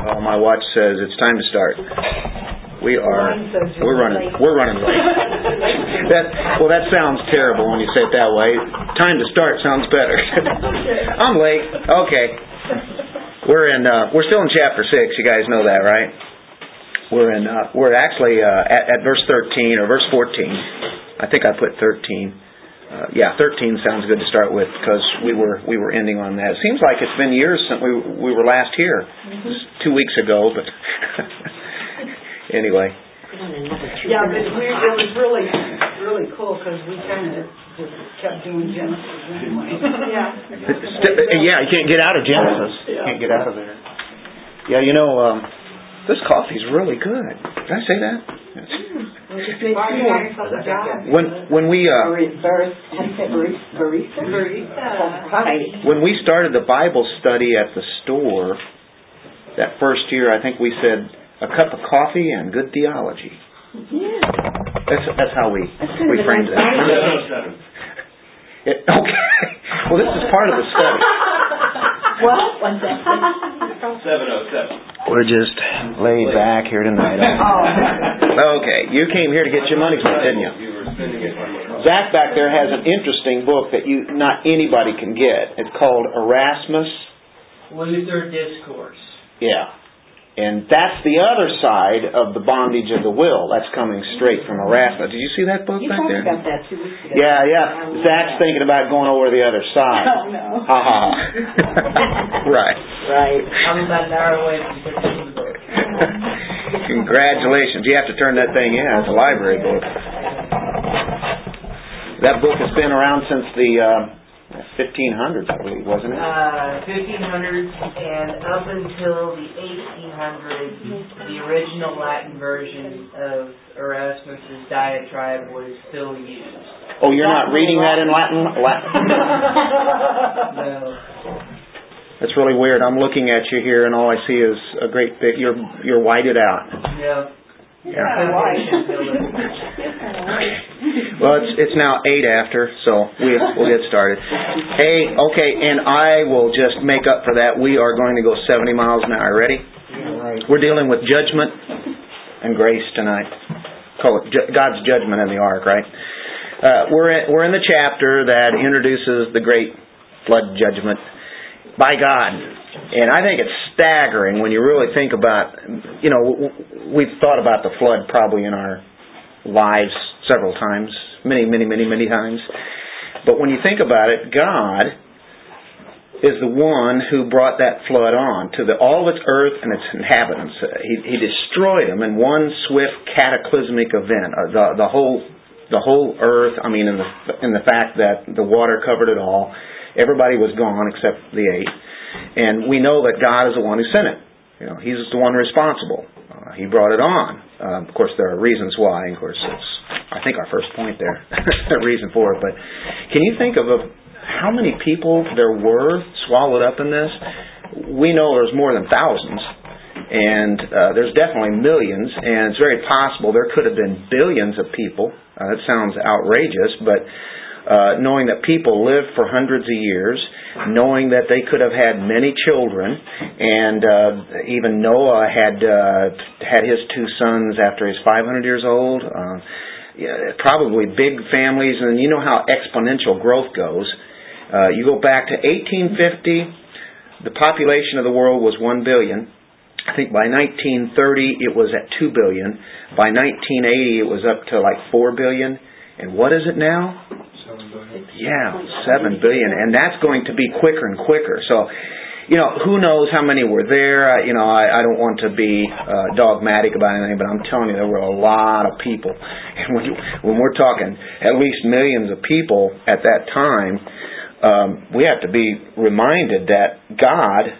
Oh, my watch says it's time to start. We are. Mine says you're We're running. We're running late. that well, that sounds terrible when you say it that way. Time to start sounds better. I'm late. Okay. We're in. Uh, we're still in chapter six. You guys know that, right? We're in. Uh, we're actually uh, at, at verse thirteen or verse fourteen. I think I put thirteen. Uh, yeah, thirteen sounds good to start with because we were we were ending on that. It seems like it's been years since we we were last here. It was two weeks ago, but anyway. Yeah, but we, it was really, really cool because we kind of just kept doing Genesis anyway. Yeah. Yeah, you can't get out of Genesis. You can't get out of there. Yeah, you know, um, this coffee's really good. Did I say that? Yes. When when we uh, when we started the Bible study at the store that first year, I think we said a cup of coffee and good theology. Yeah. That's that's how we we framed it. it. Okay. Well, this is part of the study. What? One second. Seven oh seven. We're just laid back here tonight. Oh. Okay, you came here to get your money's worth, didn't you? You were spending it on what? Zach back there has an interesting book that you not anybody can get. It's called Erasmus. Luther Discourse. Yeah. And that's the other side of the bondage of the will. That's coming straight from Erasmus. Did you see that book You back talked there? about that two weeks ago. Yeah, yeah. Zach's thinking about going over the other side. Oh, no. Ha ha ha. right. Right. I'm about an hour away from finishing the book. Congratulations. You have to turn that thing in. It's a library book. That book has been around since the uh, 1500s, I believe, wasn't it? Uh, 1500s and up until the 1800s, the original Latin version of Erasmus's diatribe was still used. Oh, you're not reading that in Latin? Latin? No. That's really weird. I'm looking at you here, and all I see is a great big. You're you're whited out. No. Well, it's it's now eight after, so we we'll get started. Hey, okay, and I will just make up for that. We are going to go 70 miles an hour. Ready? We're dealing with judgment and grace tonight. Call it God's judgment in the ark, right? Uh, we're in, we're in the chapter that introduces the great flood judgment by God. And I think it's staggering when you really think about, you know, we've thought about the flood probably in our lives several times, many, many, many, many times. But when you think about it, God is the one who brought that flood on to the, all of its earth and its inhabitants. He, he destroyed them in one swift cataclysmic event. Uh, the, the whole the whole earth. I mean, in the in the fact that the water covered it all. Everybody was gone except the eight, and we know that God is the one who sent it. You know, He's the one responsible. Uh, he brought it on. Uh, of course, there are reasons why. Of course, it's I think our first point there, the reason for it. But can you think of a, how many people there were swallowed up in this? We know there's more than thousands, and uh, there's definitely millions, and it's very possible there could have been billions of people. Uh, that sounds outrageous, but uh, knowing that people lived for hundreds of years, knowing that they could have had many children, and uh, even Noah had uh, had his two sons after he's 500 years old. Uh, yeah, probably big families, and you know how exponential growth goes. Uh, you go back to 1850, the population of the world was 1 billion. I think by 1930 it was at 2 billion. By 1980 it was up to like 4 billion. And what is it now? 7 billion. Yeah, 7 billion. And that's going to be quicker and quicker. So, you know, who knows how many were there? Uh, you know, I, I don't want to be uh, dogmatic about anything, but I'm telling you, there were a lot of people. And when, when we're talking at least millions of people at that time, um, we have to be reminded that God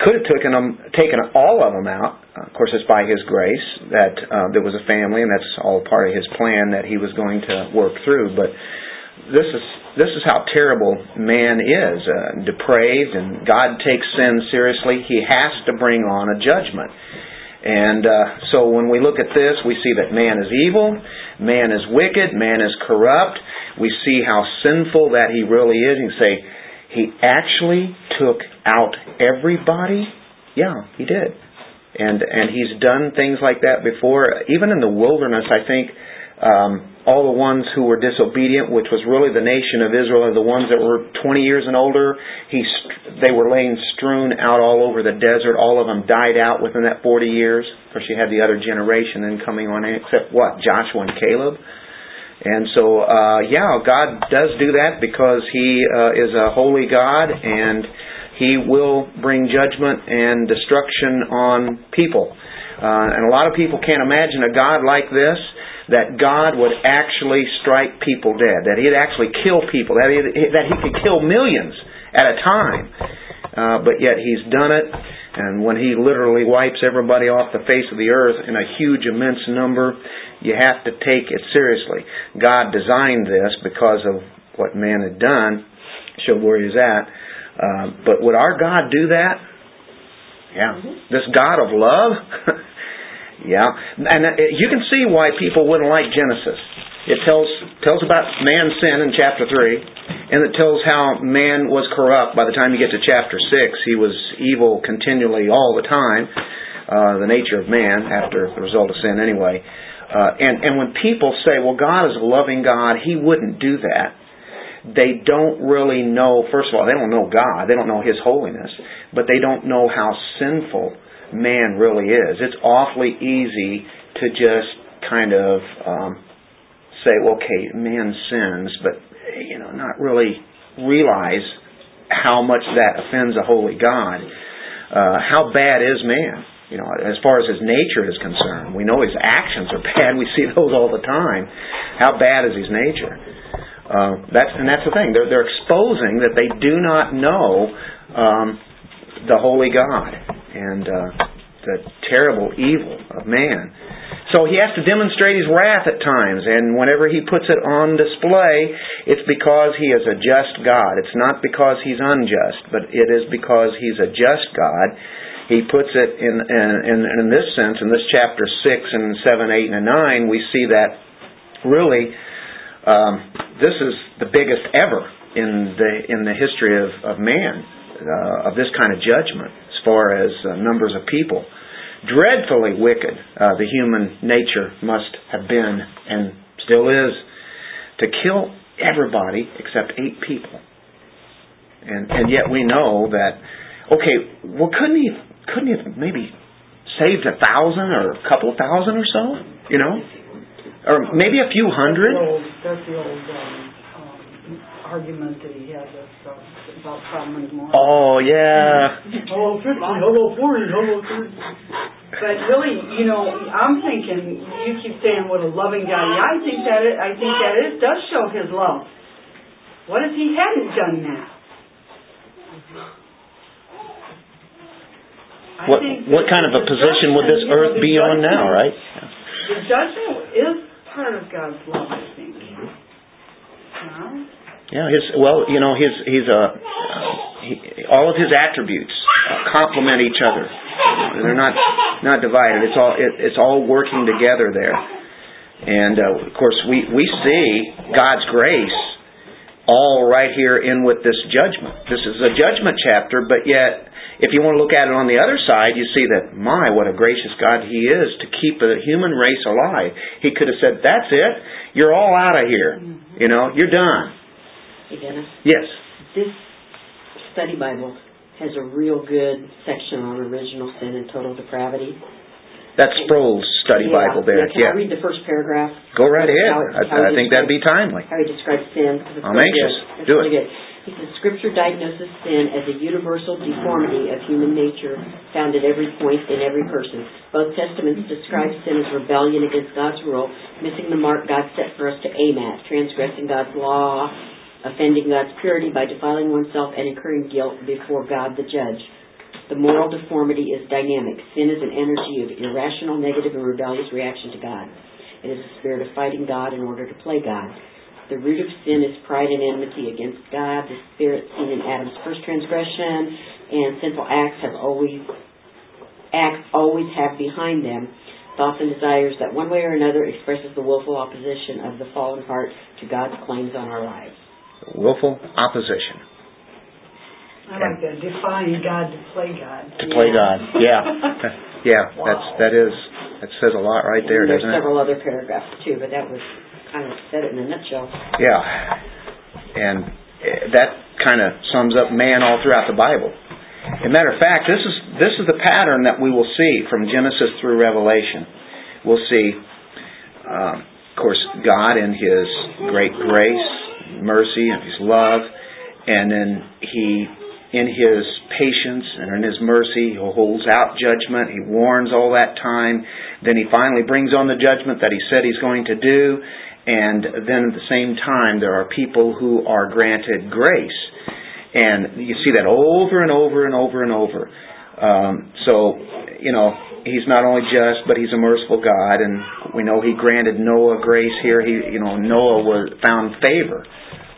could have taken them, taken all of them out. Of course, it's by His grace that uh, there was a family, and that's all part of His plan that He was going to work through. But this is this is how terrible man is, uh, depraved, and God takes sin seriously. He has to bring on a judgment. And uh, so when we look at this, we see that man is evil, man is wicked, man is corrupt. We see how sinful that he really is. And say, he actually took out everybody. Yeah, he did. And and he's done things like that before. Even in the wilderness, I think um, all the ones who were disobedient, which was really the nation of Israel, or the ones that were 20 years and older, he they were laying strewn out all over the desert. All of them died out within that 40 years. Of course, you had the other generation then coming on, except what Joshua and Caleb. And so, uh, yeah, God does do that because He uh, is a holy God and he will bring judgment and destruction on people. Uh, and a lot of people can't imagine a God like this, that God would actually strike people dead, that He'd actually kill people, that He, that he could kill millions at a time. Uh, but yet He's done it, and when He literally wipes everybody off the face of the earth in a huge, immense number, you have to take it seriously. God designed this because of what man had done, showed where He's at. Um, but would our God do that? Yeah. This God of love? yeah. And uh, you can see why people wouldn't like Genesis. It tells tells about man's sin in chapter 3, and it tells how man was corrupt by the time you get to chapter 6. He was evil continually all the time, uh, the nature of man after the result of sin anyway. Uh, and, and when people say, well, God is a loving God, He wouldn't do that they don't really know, first of all, they don't know God, they don't know His holiness, but they don't know how sinful man really is. It's awfully easy to just kind of um, say, well, okay, man sins, but, you know, not really realize how much that offends a holy God. Uh, how bad is man? You know, as far as his nature is concerned, we know his actions are bad. We see those all the time. How bad is his nature? Uh, that's and that's the thing. They're they're exposing that they do not know um, the holy God and uh, the terrible evil of man. So he has to demonstrate his wrath at times, and whenever he puts it on display, it's because he is a just God. It's not because he's unjust, but it is because he's a just God. He puts it in in, in this sense in this chapter six and seven, eight, and nine. We see that really um, this is the biggest ever in the in the history of, of man uh, of this kind of judgment as far as uh, numbers of people. Dreadfully wicked uh, the human nature must have been and still is to kill everybody except eight people. And and yet we know that okay, well couldn't he couldn't he have maybe saved a thousand or a couple of thousand or so? You know? or maybe a few hundred. That's the old, that's the old um, um, argument that he had with, uh, about Sodom and Gomorrah. Oh yeah. Oh, 50, how about 40, how about 30? But really, you know, I'm thinking, you keep saying what a loving God, I think that it, I think that it does show His love. What if He hadn't done that? What what kind of a position would this judgment, you know, earth be on now, right? The judgment is part of God's love, I think. Yeah, his well, you know, his he's a he, all of his attributes complement each other. They're not not divided. It's all it, it's all working together there. And uh, of course, we we see God's grace all right here in with this judgment. This is a judgment chapter, but yet if you want to look at it on the other side, you see that, my, what a gracious God He is to keep the human race alive. He could have said, that's it. You're all out of here. Mm-hmm. You know, you're done. Hey, Dennis, Yes. this study Bible has a real good section on original sin and total depravity. That's Sproul's study Yeah, Bible there. Yeah, can I read the first paragraph? Go right ahead. I, I think that'd be timely. How he describes sin. I'm anxious. Do it. He says, Scripture diagnoses sin as a universal deformity of human nature found at every point in every person. Both testaments describe sin as rebellion against God's rule, missing the mark God set for us to aim at, transgressing God's law, offending God's purity by defiling oneself and incurring guilt before God the judge. The moral deformity is dynamic. Sin is an energy of irrational, negative, and rebellious reaction to God. It is a spirit of fighting God in order to play God. The root of sin is pride and enmity against God. The spirit seen in Adam's first transgression and sinful acts have always acts always have behind them thoughts and desires that one way or another expresses the willful opposition of the fallen heart to God's claims on our lives. Willful opposition I like that, defying God to play God. to play God. Yeah. Yeah, that's, that is, that says a lot right there, There's doesn't it? several other paragraphs too, but that was kind of said it in a nutshell. Yeah. And eh, that kind of sums up man all throughout the Bible. As a matter of fact, this is this is the pattern that we will see from Genesis through Revelation. We'll see, um, of course, God in His great grace, mercy, and His love, and then He, in His patience and in His mercy, He holds out judgment. He warns all that time. Then He finally brings on the judgment that He said He's going to do. And then at the same time, there are people who are granted grace. And you see that over and over and over and over. Um, so, you know, He's not only just, but He's a merciful God. And we know He granted Noah grace here. He, you know, Noah was found favor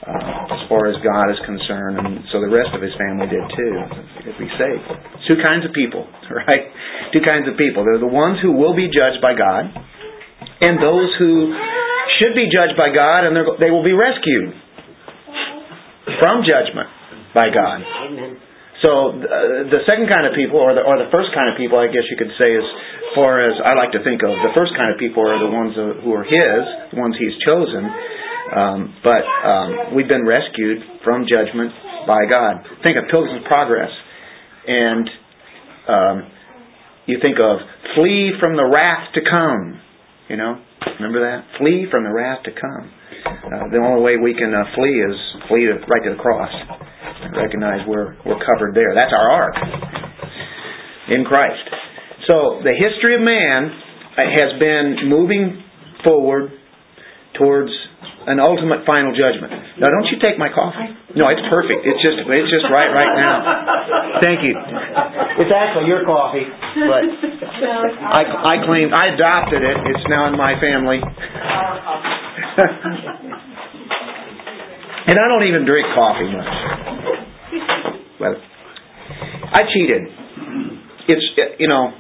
uh, as far as God is concerned, and so the rest of his family did too. If we say two kinds of people, right? Two kinds of people. They're the ones who will be judged by God, and those who should be judged by God, and they're- will be rescued from judgment by God. So uh, the second kind of people, or the or the first kind of people, I guess you could say, as far as I like to think of, the first kind of people are the ones who are His, the ones He's chosen. Um, but um, we've been rescued from judgment by God. Think of Pilgrim's Progress, and um, you think of flee from the wrath to come. You know, remember that? Flee from the wrath to come. Uh, the only way we can uh, flee is flee to, right to the cross. And recognize we're we're covered there. That's our ark in Christ. So the history of man uh, has been moving forward towards an ultimate final judgment. Now, don't you take my coffee? No, it's perfect. It's just it's just right right now. Thank you. It's actually your coffee, but I I claim I adopted it. It's now in my family. and I don't even drink coffee much. But I cheated. It's you know.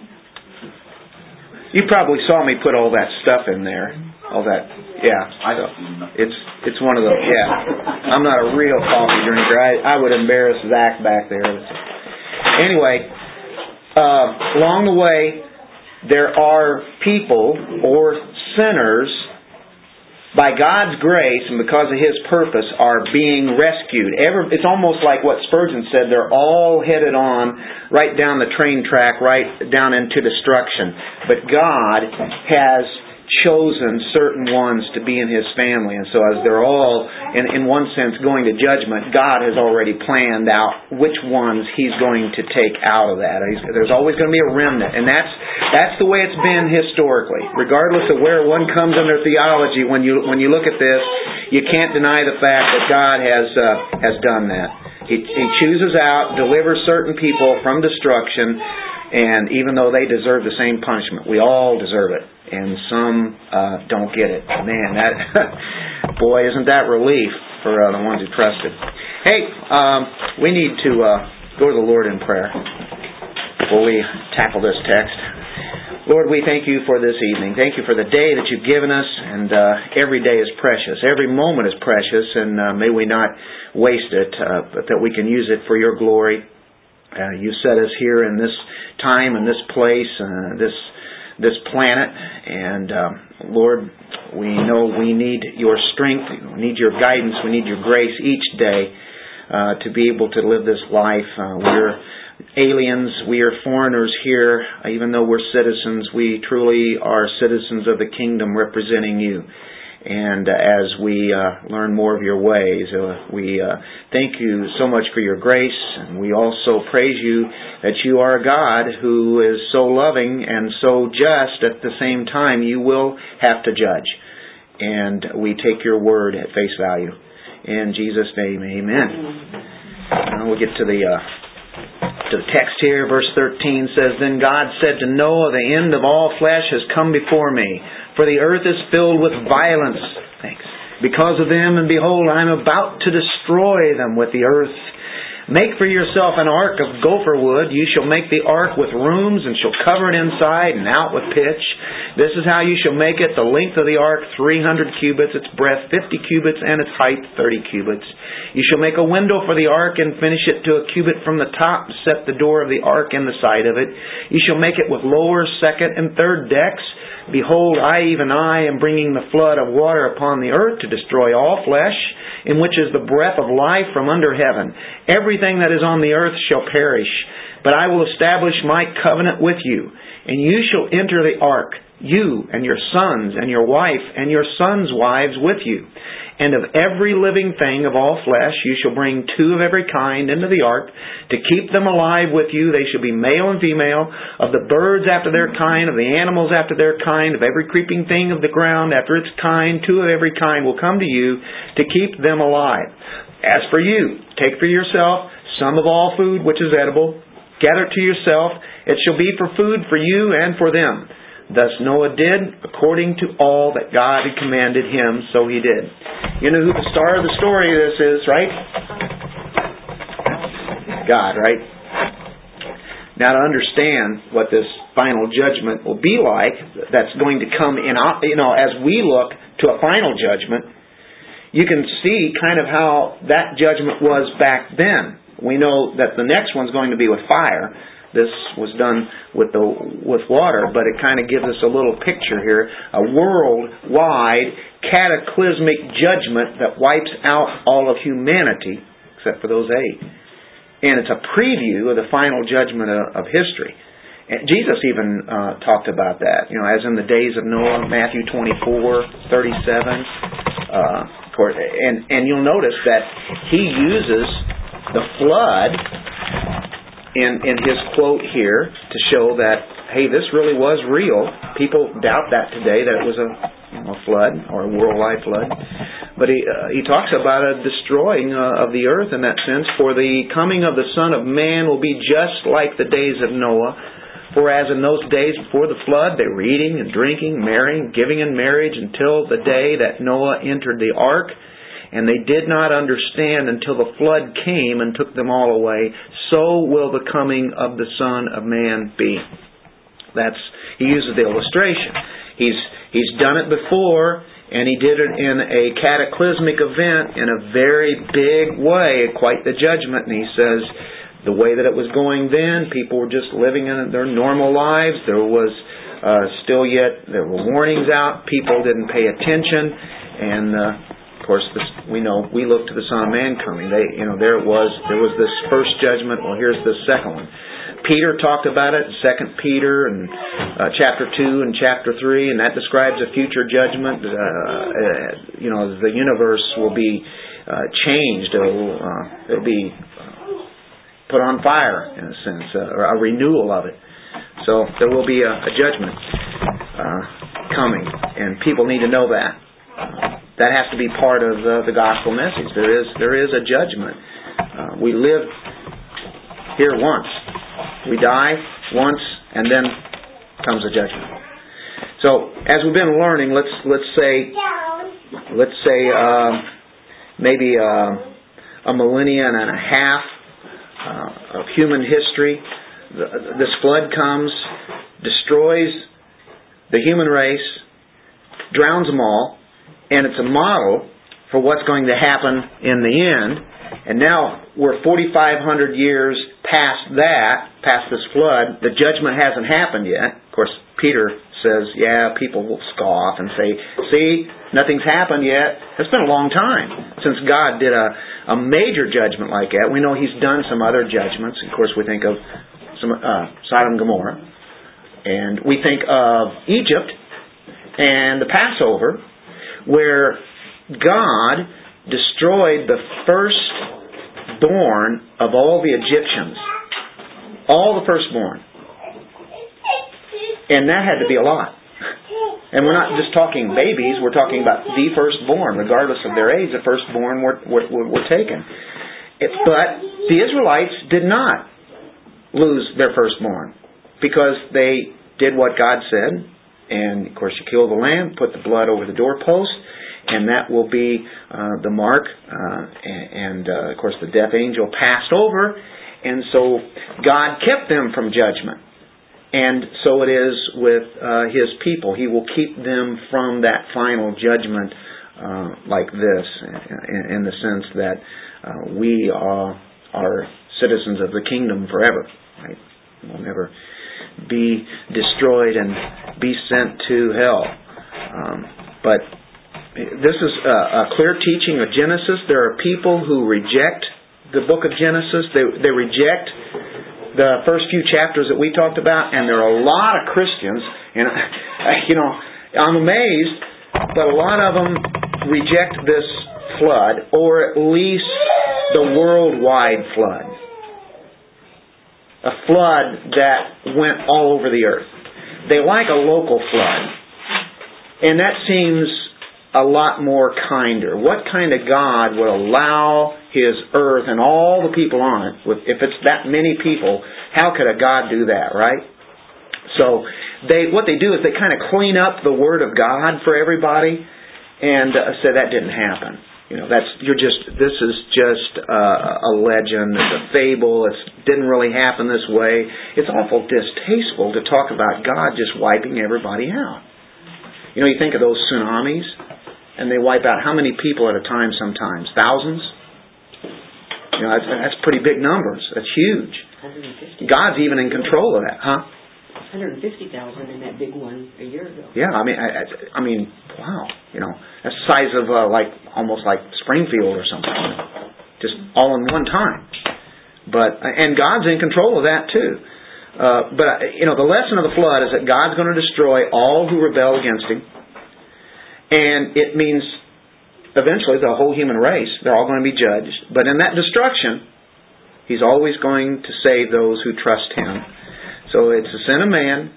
You probably saw me put all that stuff in there. All that, yeah. I don't. It's it's one of those. Yeah, I'm not a real coffee drinker. I I would embarrass Zach back there. Anyway, uh, along the way, there are people or sinners by God's grace and because of His purpose are being rescued. Ever, it's almost like what Spurgeon said, they're all headed on right down the train track, right down into destruction. But God has chosen certain ones to be in His family. And so as they're all, in, in one sense, going to judgment, God has already planned out which ones He's going to take out of that. There's always going to be a remnant. And that's, that's the way it's been historically. Regardless of where one comes under theology, when you, when you look at this, you can't deny the fact that God has, uh, has done that. He, he chooses out, delivers certain people from destruction, and even though they deserve the same punishment, we all deserve it, and some uh, don't get it. Man, that boy, isn't that relief for uh, the ones who trusted. Hey, um, we need to uh, go to the Lord in prayer before we tackle this text. Lord, we thank you for this evening. Thank you for the day that you've given us, and uh, every day is precious. Every moment is precious, and uh, may we not waste it, uh, but that we can use it for your glory. Uh, you set us here in this time and this place, uh, this this planet, and um, Lord, we know we need your strength, we need your guidance, we need your grace each day uh, to be able to live this life. Uh, we're aliens, we are foreigners here, even though we're citizens, we truly are citizens of the kingdom representing you. And uh, as we uh, learn more of your ways, uh, we uh, thank you so much for your grace, and we also praise you that you are a God who is so loving and so just at the same time. You will have to judge, and we take your word at face value. In Jesus' name, Amen. Now we'll get to the uh, to the text here. Verse 13 says, Then God said to Noah, The end of all flesh has come before me, for the earth is filled with violence. Thanks. Because of them, and behold, I am about to destroy them with the earth. Make for yourself an ark of gopher wood. You shall make the ark with rooms, and shall cover it inside and out with pitch. This is how you shall make it. The length of the ark, 300 cubits, its breadth 50 cubits, and its height 30 cubits. You shall make a window for the ark, and finish it to a cubit from the top. Set the door of the ark in the side of it. You shall make it with lower, second, and third decks. Behold, I, even I, am bringing the flood of water upon the earth to destroy all flesh, in which is the breath of life from under heaven. Everything that is on the earth shall perish, but I will establish my covenant with you, and you shall enter the ark, you and your sons and your wife and your sons' wives with you. And of every living thing of all flesh you shall bring two of every kind into the ark, to keep them alive with you. They shall be male and female, of the birds after their kind, of the animals after their kind, of every creeping thing of the ground after its kind. Two of every kind will come to you to keep them alive. As for you, take for yourself some of all food which is edible, gather it to yourself. It shall be for food for you and for them. Thus Noah did according to all that God had commanded him, so he did. You know who the star of the story of this is, right? God, right? Now to understand what this final judgment will be like, that's going to come in, you know, as we look to a final judgment, you can see kind of how that judgment was back then. We know that the next one's going to be with fire. This was done with the with water, but it kind of gives us a little picture here, a worldwide cataclysmic judgment that wipes out all of humanity except for those eight. And it's a preview of the final judgment of, of history. And Jesus even uh, talked about that, you know, as in the days of Noah, Matthew 24, 37. Uh, and, and you'll notice that he uses the flood in, in his quote here to show that, hey, this really was real. People doubt that today, that it was a, you know, a flood or a worldwide flood. But he, uh, he talks about a destroying uh, of the earth in that sense. For the coming of the Son of Man will be just like the days of Noah. For as in those days before the flood, they were eating and drinking, marrying, giving in marriage until the day that Noah entered the ark and they did not understand until the flood came and took them all away. So will the coming of the Son of Man be. That's he uses the illustration. He's he's done it before, and he did it in a cataclysmic event in a very big way, quite the judgment. And he says the way that it was going then, people were just living in their normal lives. There was uh, still yet there were warnings out. People didn't pay attention, and uh, of course, this, we know we look to the Son of Man coming. They, you know, there it was. There was this first judgment. Well, here's the second one. Peter talked about it Second Peter and uh, chapter two and chapter three, and that describes a future judgment. Uh, uh, you know, the universe will be uh, changed. It'll, uh, it'll be put on fire in a sense, uh, or a renewal of it. So there will be a, a judgment uh, coming, and people need to know that. That has to be part of the, the gospel message. There is there is a judgment. Uh, we live here once. We die once, and then comes a judgment. So, as we've been learning, let's let's say let's say uh, maybe uh, a millennium and a half uh, of human history. This flood comes, destroys the human race, drowns them all, and it's a model for what's going to happen in the end. And now we're 4,500 years past that, past this flood. The judgment hasn't happened yet. Of course, Peter says, yeah, people will scoff and say, see, nothing's happened yet. It's been a long time since God did a, a major judgment like that. We know He's done some other judgments. Of course, we think of some, uh, Sodom and Gomorrah. And we think of Egypt and the Passover where God destroyed the firstborn of all the Egyptians. All the firstborn. And that had to be a lot. And we're not just talking babies, we're talking about the firstborn, regardless of their age, the firstborn were, were, were taken. But the Israelites did not lose their firstborn because they did what God said and of course, you kill the lamb, put the blood over the doorpost, and that will be uh, the mark. Uh, and, and uh, of course, the death angel passed over, and so God kept them from judgment. And so it is with uh, His people. He will keep them from that final judgment uh, like this, in, in the sense that uh, we are, are citizens of the kingdom forever. Right? We'll never be destroyed and be sent to hell. Um, but this is a, a clear teaching of Genesis. There are people who reject the book of Genesis. They, they reject the first few chapters that we talked about, and there are a lot of Christians, and you know, I'm amazed, but a lot of them reject this flood, or at least the worldwide flood. A flood that went all over the earth. They like a local flood. And that seems a lot more kinder. What kind of God would allow His earth and all the people on it, if it's that many people, how could a God do that, right? So they, what they do is they kind of clean up the Word of God for everybody, and uh, say that didn't happen. You know, that's you're just. This is just uh, a legend. It's a fable. It didn't really happen this way. It's awful distasteful to talk about God just wiping everybody out. You know, you think of those tsunamis and they wipe out how many people at a time sometimes? Thousands? You know, that's, that's pretty big numbers. That's huge. God's even in control of that, huh? 150,000 in that big one a year ago. Yeah, I mean, I, I mean, wow, you know, size of uh, like almost like Springfield or something, just all in one time. But and God's in control of that too. Uh, but you know, the lesson of the flood is that God's going to destroy all who rebel against Him. And it means eventually the whole human race, they're all going to be judged. But in that destruction, He's always going to save those who trust Him. So it's the sin of man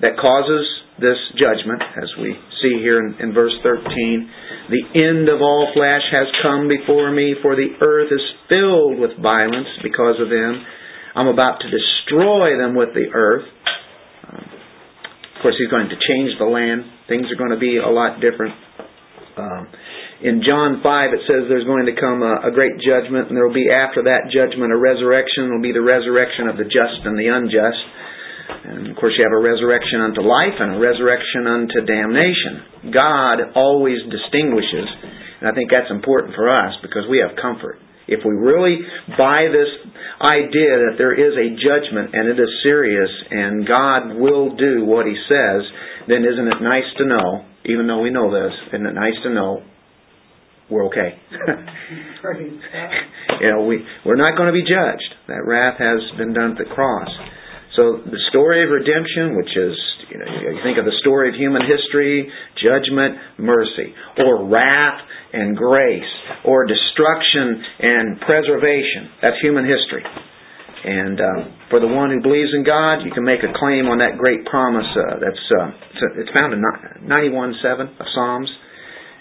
that causes this judgment, as we see here in, in, verse 13. The end of all flesh has come before me, for the earth is filled with violence because of them. I'm about to destroy them with the earth. Of course, he's going to change the land. Things are going to be a lot different. Um, in John 5, it says there's going to come a, a great judgment, and there will be after that judgment a resurrection. It will be the resurrection of the just and the unjust. And of course, you have a resurrection unto life and a resurrection unto damnation. God always distinguishes, and I think that's important for us because we have comfort. If we really buy this idea that there is a judgment and it is serious and God will do what He says, then isn't it nice to know, even though we know this, isn't it nice to know we're okay? you know, we, we're not going to be judged. That wrath has been done at the cross. So the story of redemption, which is, you know, you think of the story of human history, judgment, mercy, or wrath, and grace, or destruction and preservation. That's human history. And uh, for the one who believes in God, you can make a claim on that great promise. Uh, that's uh, it's found in 91:7 of Psalms.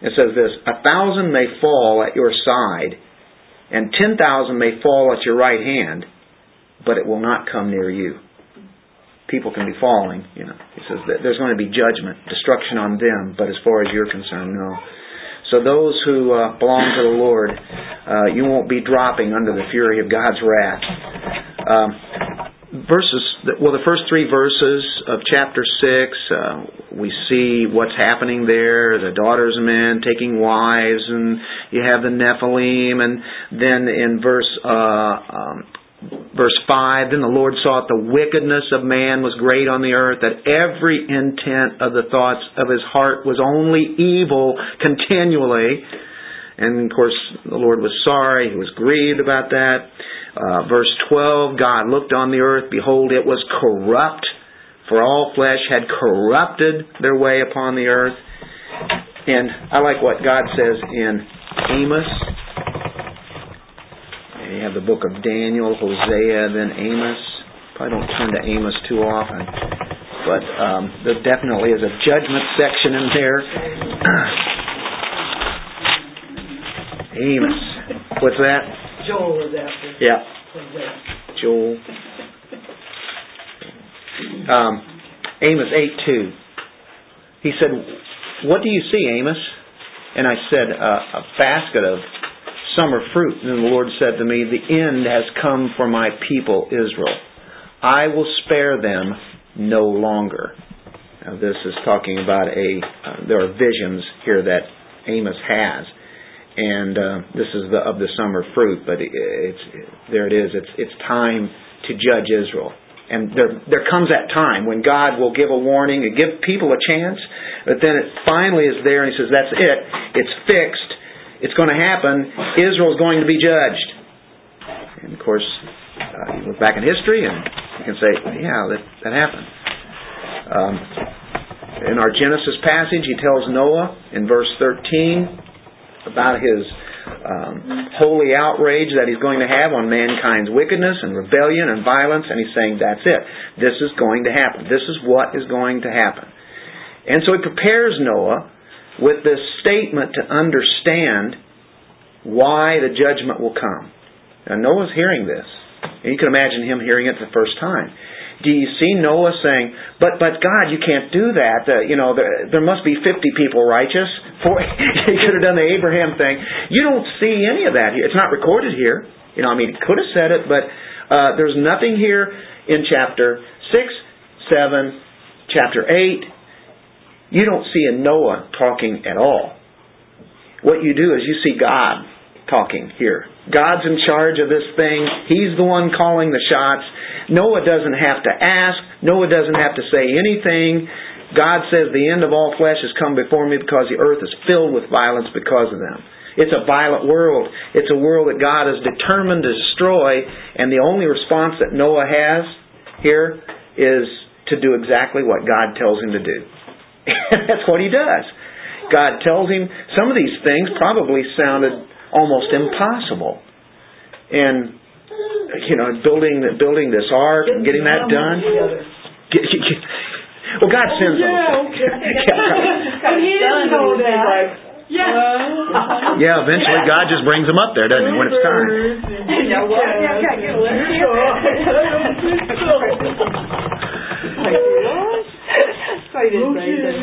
It says this: A thousand may fall at your side, and ten thousand may fall at your right hand, but it will not come near you. People can be falling, you know. He says that there's going to be judgment, destruction on them, but as far as you're concerned, no. So those who uh, belong to the Lord, uh, you won't be dropping under the fury of God's wrath. Um, verses, well, the first three verses of chapter six, uh, we see what's happening there. The daughters of men taking wives, and you have the Nephilim, and then in verse uh, um, Verse 5 Then the Lord saw that the wickedness of man was great on the earth, that every intent of the thoughts of his heart was only evil continually. And of course, the Lord was sorry. He was grieved about that. Uh, verse 12 God looked on the earth, behold, it was corrupt, for all flesh had corrupted their way upon the earth. And I like what God says in Amos you have the book of Daniel, Hosea, then Amos. Probably don't turn to Amos too often. But um, there definitely is a judgment section in there. Amos. What's that? Joel is after. Yeah. Joel. Um, Amos 8 2. He said, What do you see, Amos? and I said, uh, a basket of summer fruit. And the Lord said to me, The end has come for my people, Israel. I will spare them no longer. Now, this is talking about a, uh, there are visions here that Amos has. And uh, this is the, of the summer fruit, but it's, there it is. It's, it's time to judge Israel. And there, there comes that time when God will give a warning and give people a chance, but then it finally is there and He says, That's it. It's fixed. It's going to happen. Israel is going to be judged. And of course, uh, you look back in history and you can say, Yeah, that, that happened. Um, in our Genesis passage, He tells Noah in verse 13 about his um, holy outrage that he's going to have on mankind's wickedness and rebellion and violence, and he's saying, that's it. This is going to happen. This is what is going to happen. And so he prepares Noah with this statement to understand why the judgment will come. Now, Noah's hearing this. And you can imagine him hearing it for the first time do you see Noah saying, "But but God, you can't do that. Uh, you know, there, there must be 50 people righteous." For he could have done the Abraham thing. You don't see any of that here. It's not recorded here. You know, I mean, he could have said it, but uh, there's nothing here in chapter six, seven, chapter eight. You don't see a Noah talking at all. What you do is you see God talking here. God's in charge of this thing. He's the one calling the shots. Noah doesn't have to ask. Noah doesn't have to say anything. God says, The end of all flesh has come before me because the earth is filled with violence because of them. It's a violent world. It's a world that God is determined to destroy, and the only response that Noah has here is to do exactly what God tells him to do. That's what he does. God tells him some of these things probably sounded almost impossible. And you know, building building this ark and getting that done. Well, God sends them. Yeah, okay. He didn't know that. Yeah. Yeah, eventually God just brings them up there, doesn't he, when it's time. You know what? Yeah,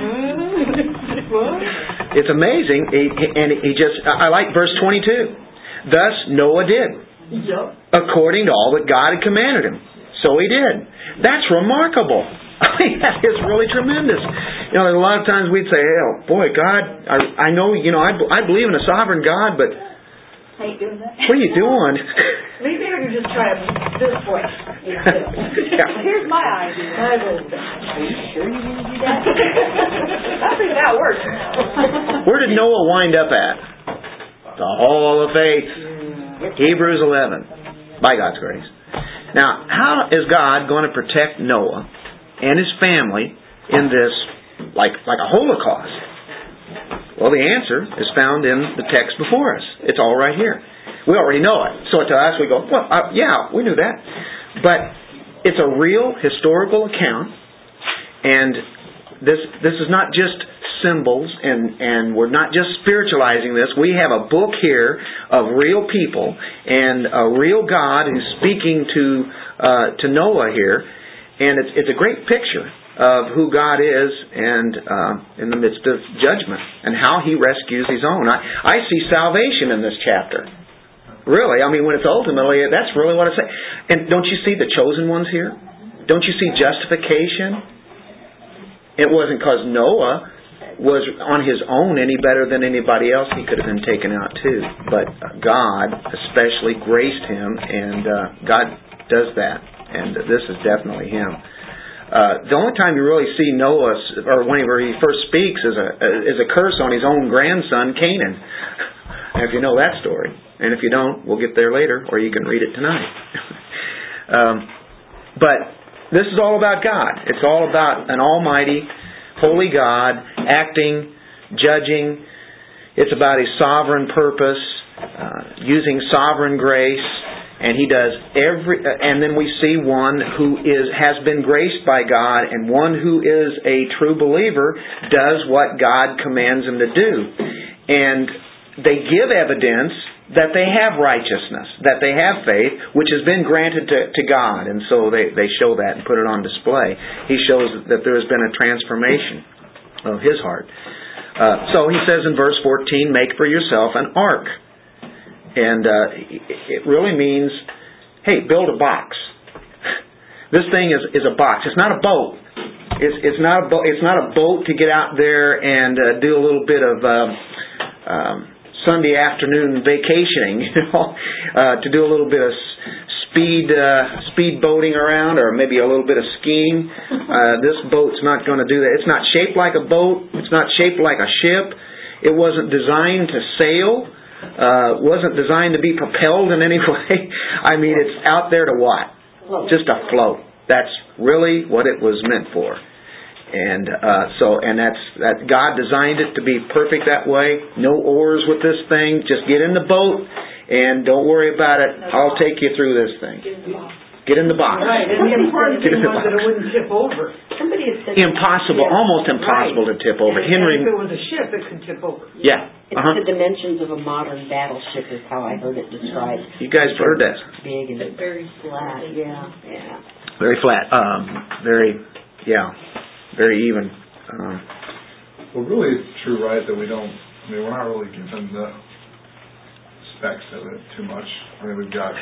yeah, It's amazing, he, and he just, I like verse 22. Thus Noah did, Yep. according to all that God had commanded him. So he did. That's remarkable. I mean, that is really tremendous. You know, a lot of times we'd say, "Oh, boy, God, I, I know, you know, I, I believe in a sovereign God, but Doing that. what are you doing?" Maybe I can just try it this way. Yeah. Here's my idea. I will. Are you sure you want to do that? I think that works. Where did Noah wind up at? The Hall of Faith. Hebrews 11. By God's grace. Now, how is God going to protect Noah and his family in this, like, like a Holocaust? Well, the answer is found in the text before us. It's all right here. We already know it. So to us, we go, well, uh, yeah, we knew that. But it's a real historical account, and this this is not just symbols, and and we're not just spiritualizing this. We have a book here of real people and a real God who's speaking to uh, to Noah here, and it's it's a great picture of who God is and uh, in the midst of judgment and how He rescues His own. I, I see salvation in this chapter. Really, I mean, when it's ultimately, that's really what it's saying. And don't you see the chosen ones here? Don't you see justification? It wasn't because Noah was on his own any better than anybody else. He could have been taken out too. But God especially graced him, and uh, God does that. And this is definitely him. Uh, the only time you really see Noah, or whenever he first speaks, is a is a curse on his own grandson Canaan. if you know that story, and if you don't, we'll get there later, or you can read it tonight. um, but this is all about God. It's all about an Almighty, holy God acting, judging. It's about His sovereign purpose, uh, using sovereign grace, and He does every. Uh, and then we see one who is has been graced by God, and one who is a true believer does what God commands him to do, and they give evidence that they have righteousness, that they have faith, which has been granted to, to God. And so they, they show that and put it on display. He shows that there has been a transformation of his heart. Uh, so he says in verse 14, make for yourself an ark. And uh, it really means, hey, build a box. This thing is, is a box. It's not a boat. It's, it's not a boat. It's not a boat to get out there and uh, do a little bit of um, um, Sunday afternoon vacationing. You know, uh, to do a little bit of speed uh, speed boating around, or maybe a little bit of skiing. Uh, this boat's not going to do that. It's not shaped like a boat. It's not shaped like a ship. It wasn't designed to sail. Uh, wasn't designed to be propelled in any way. I mean, it's out there to what? just a float. That's really what it was meant for. And uh, so, and that's that. God designed it to be perfect that way. No oars with this thing. Just get in the boat and don't worry about it. I'll take you through this thing. Get in the box. Right, and the important Get thing in the was that it wouldn't tip over. Somebody had said. Impossible, Yeah. almost impossible to tip over. And Henry, if it was a ship, it could tip over. yeah, It's uh huh. the dimensions of a modern battleship is how I heard it described. You guys heard that? Big and very flat, yeah, yeah. Very flat. Um, very, yeah, very even. Um, Well, really, it's true, right, that we don't, I mean, we're not really given the specs of it too much. I mean, we've got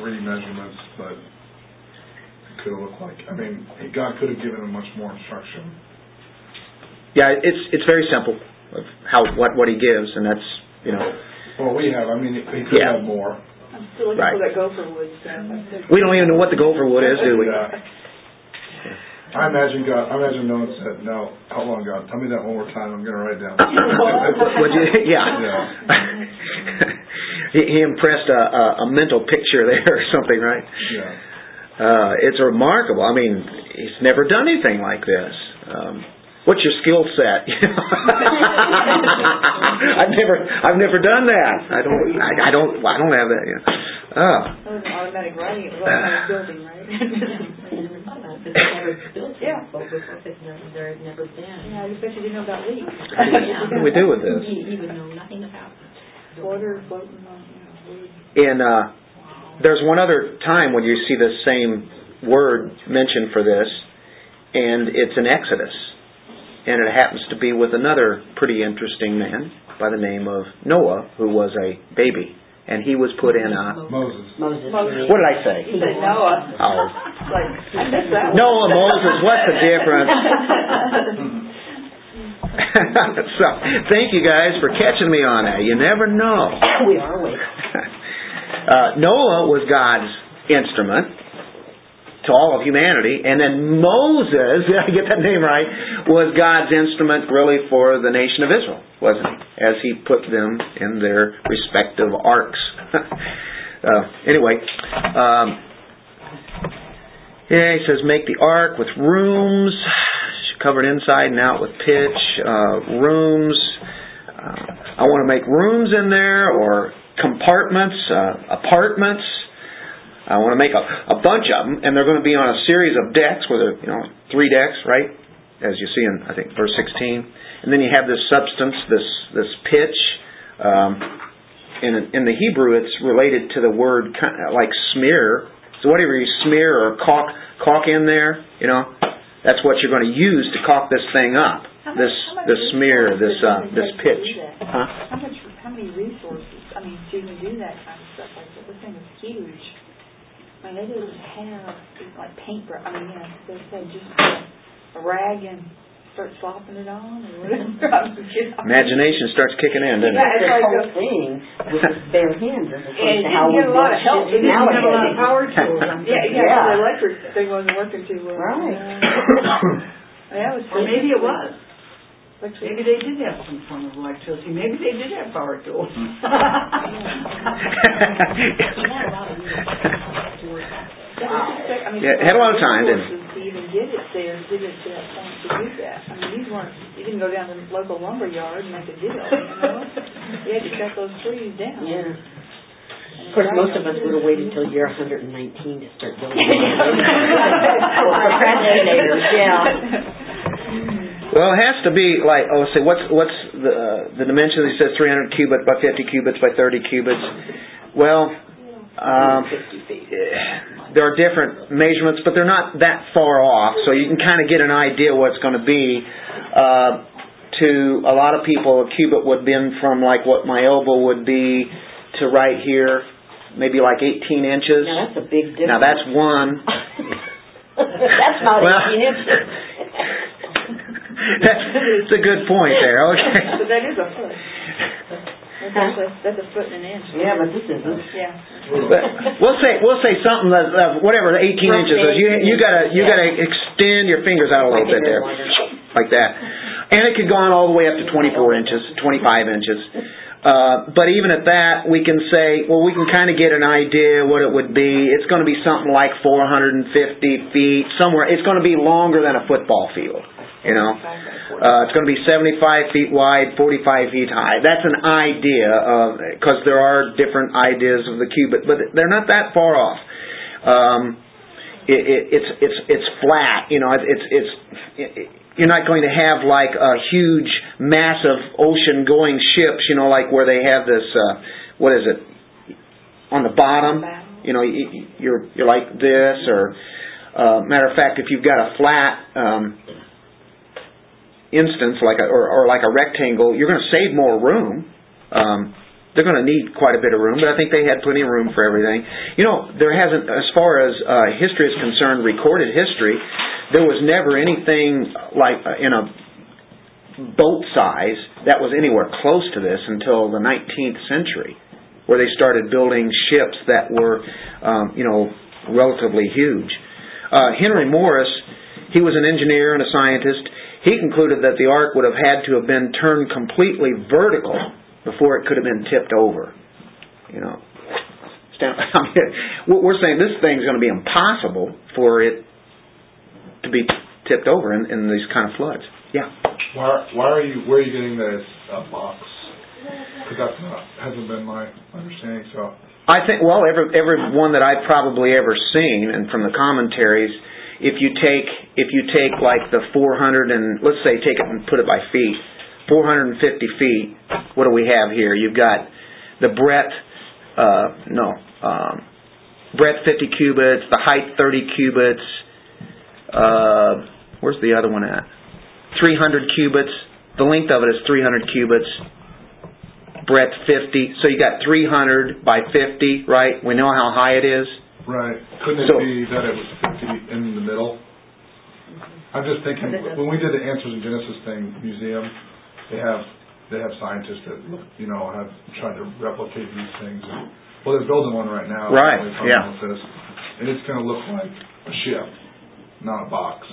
three measurements, but it could have looked like, I mean, God could have given him much more instruction. yeah, it's it's very simple of how what what he gives, and that's you know Well, we have, I mean, he he could Yeah. have more. I'm still looking Right. for that gopher wood stuff. we don't even know what the gopher wood is, do we? Yeah. I imagine God, I imagine no one said, no, hold long, God, tell me that one more time, I'm gonna write it down. Would you? Yeah. he, he impressed a, a, a mental picture there or something, right? Yeah. Uh, it's remarkable. I mean, he's never done anything like this. Um, what's your skill set? I've never, I've never done that. I don't, I, I don't, I don't have that. You know. Oh. That was an automatic writing, it was automatic building, right? Yeah. But with it, there, there had never been. Yeah, I bet you didn't know about leaks. What do we do with this? He, he would know nothing about Water floating on, you know, wood. In uh, there's one other time when you see the same word mentioned for this, and it's in Exodus, and it happens to be with another pretty interesting man by the name of Noah, who was a baby, and he was put in a. Moses. Moses. Moses. What did I say? You said Noah. Oh, Like, I missed that one. Noah, Moses. What's the difference? so, thank you guys for catching me on that. You never know. We are awake. uh, Noah was God's instrument to all of humanity, and then Moses, did I get that name right, was God's instrument really for the nation of Israel, wasn't he? As he put them in their respective arks. uh, anyway, um, yeah, he says make the ark with rooms, covered inside and out with pitch, uh, rooms. Uh, I want to make rooms in there or compartments, uh, apartments. I want to make a, a bunch of them, and they're going to be on a series of decks, where there, you know, three decks, right? As you see in, I think, verse 16. And then you have this substance, this this pitch. Um, in in the Hebrew, it's related to the word kind of like smear. So whatever you smear or caulk caulk in there, you know, that's what you're going to use to caulk this thing up. How This much this smear, this uh, this pitch. Huh? How much, how many resources, I mean, to even do that kind of stuff like that? This thing is huge. I they didn't have, like paintbrush, I mean, you know, they said just a rag and start slopping it on or whatever. I mean, you know. Imagination starts kicking in, doesn't Yeah, it? it's This like whole a- thing with bare hands as opposed And to it how didn't we get a lot of help. shit It didn't have a lot of power tools. Yeah, yeah, Yeah. the electric thing wasn't working too well. Right. Uh, yeah, it was. Or maybe it was. Electric- Maybe they did have some form of electricity. Maybe they did have power tools. I mean, Yeah, had a lot of time, didn't it? To even get it there, get it to that point to do that. I mean, these weren't, you didn't go down to the local lumber yard and make a deal, you know? You had to cut those trees down. Yeah. Of course, most of us would have waited till you're 119 to start building. Procrastinators, yeah. Well, it has to be like oh, say what's what's the uh, the dimensions? He says 300 cubits by 50 cubits by 30 cubits. Well, um, there are different measurements, but they're not that far off, so you can kind of get an idea what it's going to be. Uh, to a lot of people, a cubit would have been from like what my elbow would be to right here, maybe like 18 inches. Now, that's a big difference. Now that's one. That's not Well- eighteen inches. That's a good point there. Okay. That is a foot. That's actually, that's a foot and an inch. Yeah, but this isn't. Yeah. But we'll say we'll say something that uh, whatever 18 inches is. You you gotta you gotta extend your fingers out a little bit there, like that, and it could go on all the way up to 24 inches, 25 inches. Uh, but even at that, we can say, well, we can kind of get an idea what it would be. It's going to be something like 450 feet, somewhere. It's going to be longer than a football field. You know, uh, it's going to be 75 feet wide, 45 feet high. That's an idea of because there are different ideas of the cubit, but they're not that far off. Um, it, it, it's it's it's flat. You know, it's it's it, you're not going to have like a huge, massive ocean-going ships. You know, like where they have this. Uh, what is it? On the bottom. You know, you, you're you're like this, or uh, matter of fact, if you've got a flat. Um, instance, like a, or, or like a rectangle, you're going to save more room. Um, they're going to need quite a bit of room, but I think they had plenty of room for everything. You know, there hasn't, as far as uh, history is concerned, recorded history, there was never anything like uh, in a boat size that was anywhere close to this until the 19th century, where they started building ships that were, um, you know, relatively huge. Uh, Henry Morris, he was an engineer and a scientist. He concluded that the ark would have had to have been turned completely vertical before it could have been tipped over. You know, Stand- we're saying this thing's going to be impossible for it to be tipped over in, in these kind of floods. Yeah. Why, why are you, where are you getting this uh, box? Because that's not, hasn't been my understanding, so. I think well every every one that I've probably ever seen and from the commentaries if you take if you take like the 400 and let's say take it and put it by feet 450 feet what do we have here? You've got the breadth uh no um breadth 50 cubits the height 30 cubits uh where's the other one at? 300 cubits. The length of it is 300 cubits. Breadth 50 so you got 300 by 50 right? We know how high it is Right. Couldn't it So- be that it was fifty in the middle? I'm just thinking, when we did the Answers in Genesis thing museum, they have, they have scientists that you know, have tried to replicate these things. and Well, they're building one right now. Right, They come yeah. with this, And it's gonna look like a ship, not a box.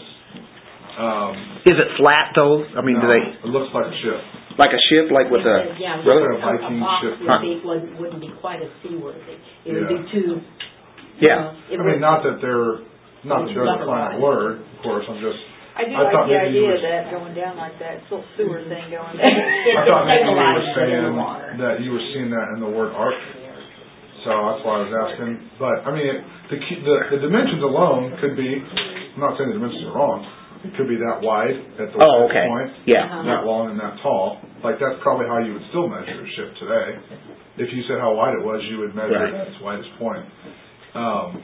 Um. is it flat though I mean do no, they It looks like a ship. like a ship like with a Yeah, Really? a- A Viking a box ship. would be, wouldn't, wouldn't be quite as seaworthy. It would be Yeah. too, yeah it I mean, would, not that they're, not that they're the final word, of course, I'm just, I do I like thought the maybe you idea were- of that going down like that, it's a little sewer thing going down. I thought maybe you were stabilizes it saying that you were seeing that in the word ark. So that's why I was asking. But, I mean, it- the key, the, the dimensions alone could be, I'm not saying the dimensions are wrong, it could be that wide at the oh widest okay point, yeah Uh-huh. that long and that tall. Like, that's probably how you would still measure a ship today. If you said how wide it was, you would measure Right. it at its widest point. Um,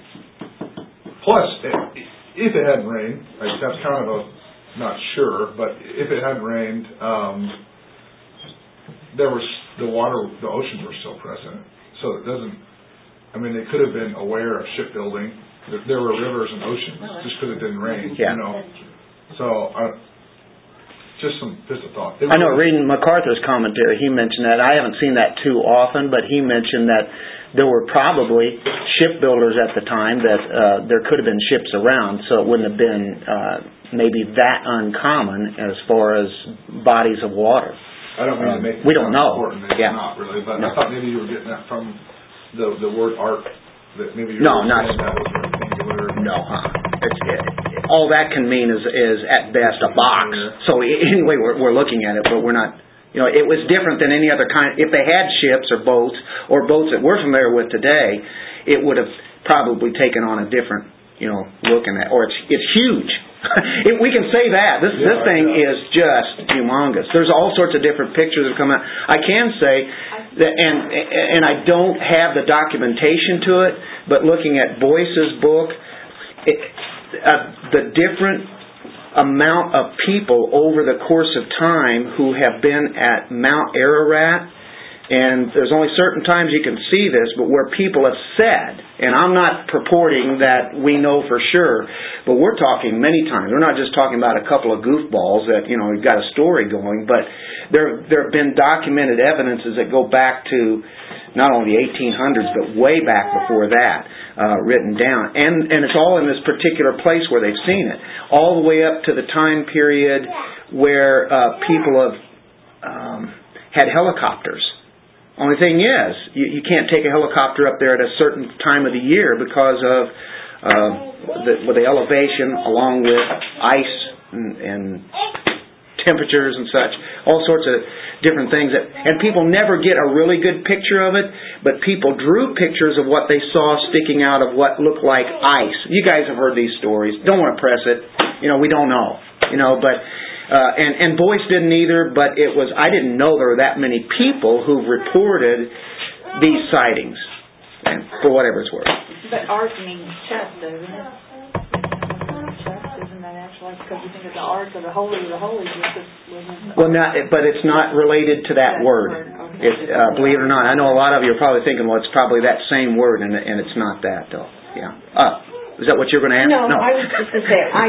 plus, i- if it hadn't rained, like, that's kind of a, not sure, but if it hadn't rained, um, there was, the water, the oceans were still present. So it doesn't, I mean, they could have been aware of shipbuilding. There- There were rivers and oceans, just because it didn't rain, Yeah. you know? So, I, just some, just a thought. It I know really- reading MacArthur's commentary he mentioned that I haven't seen that too often but he mentioned that there were probably shipbuilders at the time that uh, there could have been ships around so it wouldn't have been uh, maybe that uncommon as far as bodies of water I don't mean to Um, make it we don't know. important, it's Yeah. not really, but No. I thought maybe you were getting that from the, the word ark, that maybe you No, not- that was rectangular. No, huh? It's, it, all that can mean is, is at best a box. So anyway, we're, we're looking at it, but we're not, you know, it was different than any other kind. If they had ships or boats, or boats that we're familiar with today, it would have probably taken on a different, you know, look in that. Or it's, it's huge. it, we can say that. This, this Yeah, thing yeah. is just humongous. There's all sorts of different pictures that come out. I can say that, and, and I don't have the documentation to it, but looking at Boice's book, it, uh, the different amount of people over the course of time who have been at Mount Ararat, and there's only certain times you can see this, but where people have said, and I'm not purporting that we know for sure, but we're talking many times. We're not just talking about a couple of goofballs that, you know, we've got a story going, but there, there have been documented evidences that go back to not only the 1800s, but way back before that, uh, written down. And, and it's all in this particular place where they've seen it. All the way up to the time period where uh, people have um, had helicopters. Only thing is, you, you can't take a helicopter up there at a certain time of the year because of uh, the, with the elevation, along with ice and, and temperatures and such, all sorts of different things. That, and people never get a really good picture of it, but people drew pictures of what they saw sticking out of what looked like ice. You guys have heard these stories. Don't want to press it. You know, we don't know. You know, but uh, and and Boice didn't either. But it was I didn't know there were that many people who reported these sightings. And for whatever it's worth. But ark means chest, doesn't it? Chest, isn't that actually, because you think of the ark of the holy of the holies, it's just within the Well, not, but it's not related to that That word. word, okay. It, uh, believe it or not, I know a lot of you are probably thinking, well, it's probably that same word, and, and it's not that, though. Yeah. Uh, is that what you're going to ask? No, I was just going to say, I,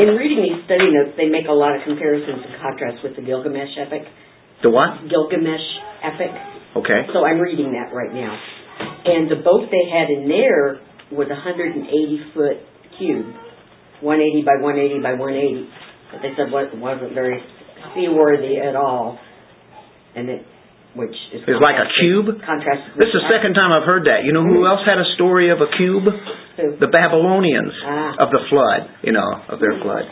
in reading these study notes, they make a lot of comparisons and contrasts with the Gilgamesh epic. The what? Gilgamesh epic. Okay. So I'm reading that right now. And the boat they had in there was a 180 foot cube, 180 by 180 by 180. But they said was wasn't very seaworthy at all, and it, which is It's like a cube? This is the second time I've heard that. You know who else had a story of a cube? Who? The Babylonians Ah. of the flood, you know, of their flood.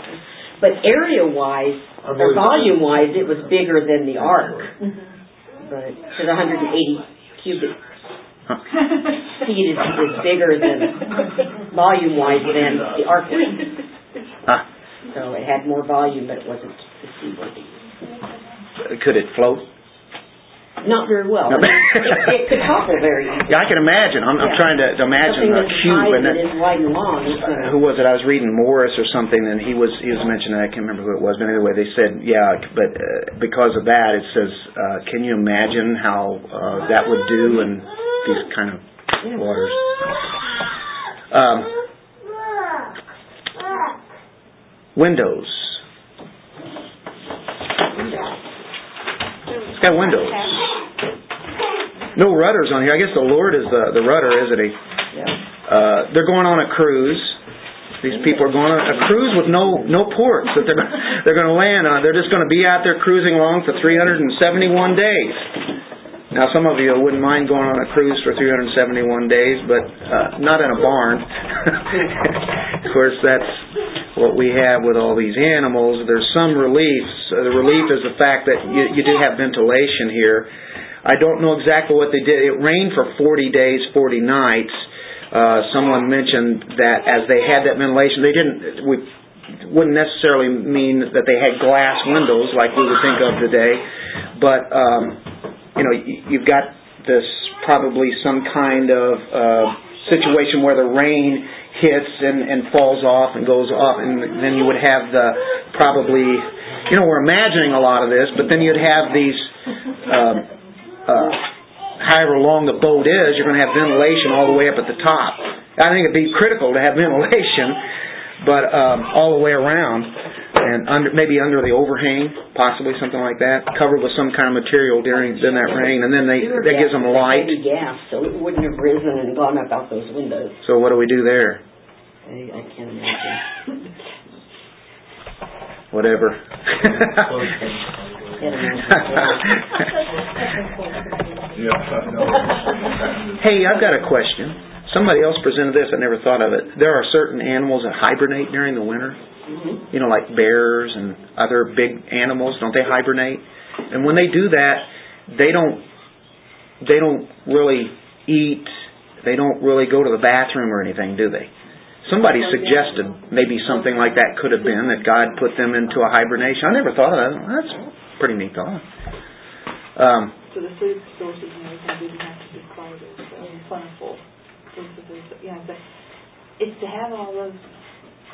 But area wise, or volume wise, it was bigger than the ark. But to 180 cubic Huh. feet is, is bigger than volume wise than the ark. Ah, So it had more volume, but it wasn't seaworthy. could it float? Not very well. No. it, it could topple very easily. Yeah, I can imagine. I'm, I'm trying to imagine Something a cube, and that is wide and long. Gonna, who was it? I was reading Morris or something, and he was he was mentioning. I can't remember who it was, but anyway, they said, yeah, but uh, because of that, it says, uh, can you imagine how uh, that would do in these kind of waters? Um, windows. It's got windows. No rudders on here. I guess the Lord is the the rudder, isn't he? yeah. Uh, they're going on a cruise. These people are going on a cruise with no no ports that they're they're going to land on. They're just going to be out there cruising along for 371 days. Now, some of you wouldn't mind going on a cruise for 371 days, but uh, not in a barn. of course, that's what we have with all these animals. There's some reliefs. Uh, the relief is the fact that you, you do have ventilation here. I don't know exactly what they did. It rained for 40 days, 40 nights. Uh, someone mentioned that as they had that ventilation, they didn't. We wouldn't necessarily mean that they had glass windows like we would think of today, but um, you know, you've got this probably some kind of uh, situation where the rain hits and, and falls off and goes off, and then you would have the probably, you know, we're imagining a lot of this, but then you'd have these. Um, uh, however long the boat is, you're going to have ventilation all the way up at the top. I think it'd be critical to have ventilation, but um, all the way around, and under, maybe under the overhang, possibly something like that, covered with some kind of material during during that rain, and then they We that gives them light. Heavy gas, so it wouldn't have risen and gone up out those windows. So what do we do there? I, I can't imagine. Whatever. Can't imagine. Yeah, I know. Hey, I've got a question. Somebody else presented this. I never thought of it. There are certain animals that hibernate during the winter. Mhm. You know, like bears and other big animals. Don't they hibernate? And when they do that, they don't. They don't really eat. They don't really go to the bathroom or anything, do they? Somebody suggested maybe something like that could have been that God put them into a hibernation. I never thought of that. That's pretty neat thought. Um, So the food sources and everything didn't have to be quite as uh, plentiful. Just the food, you know, but it's to have all those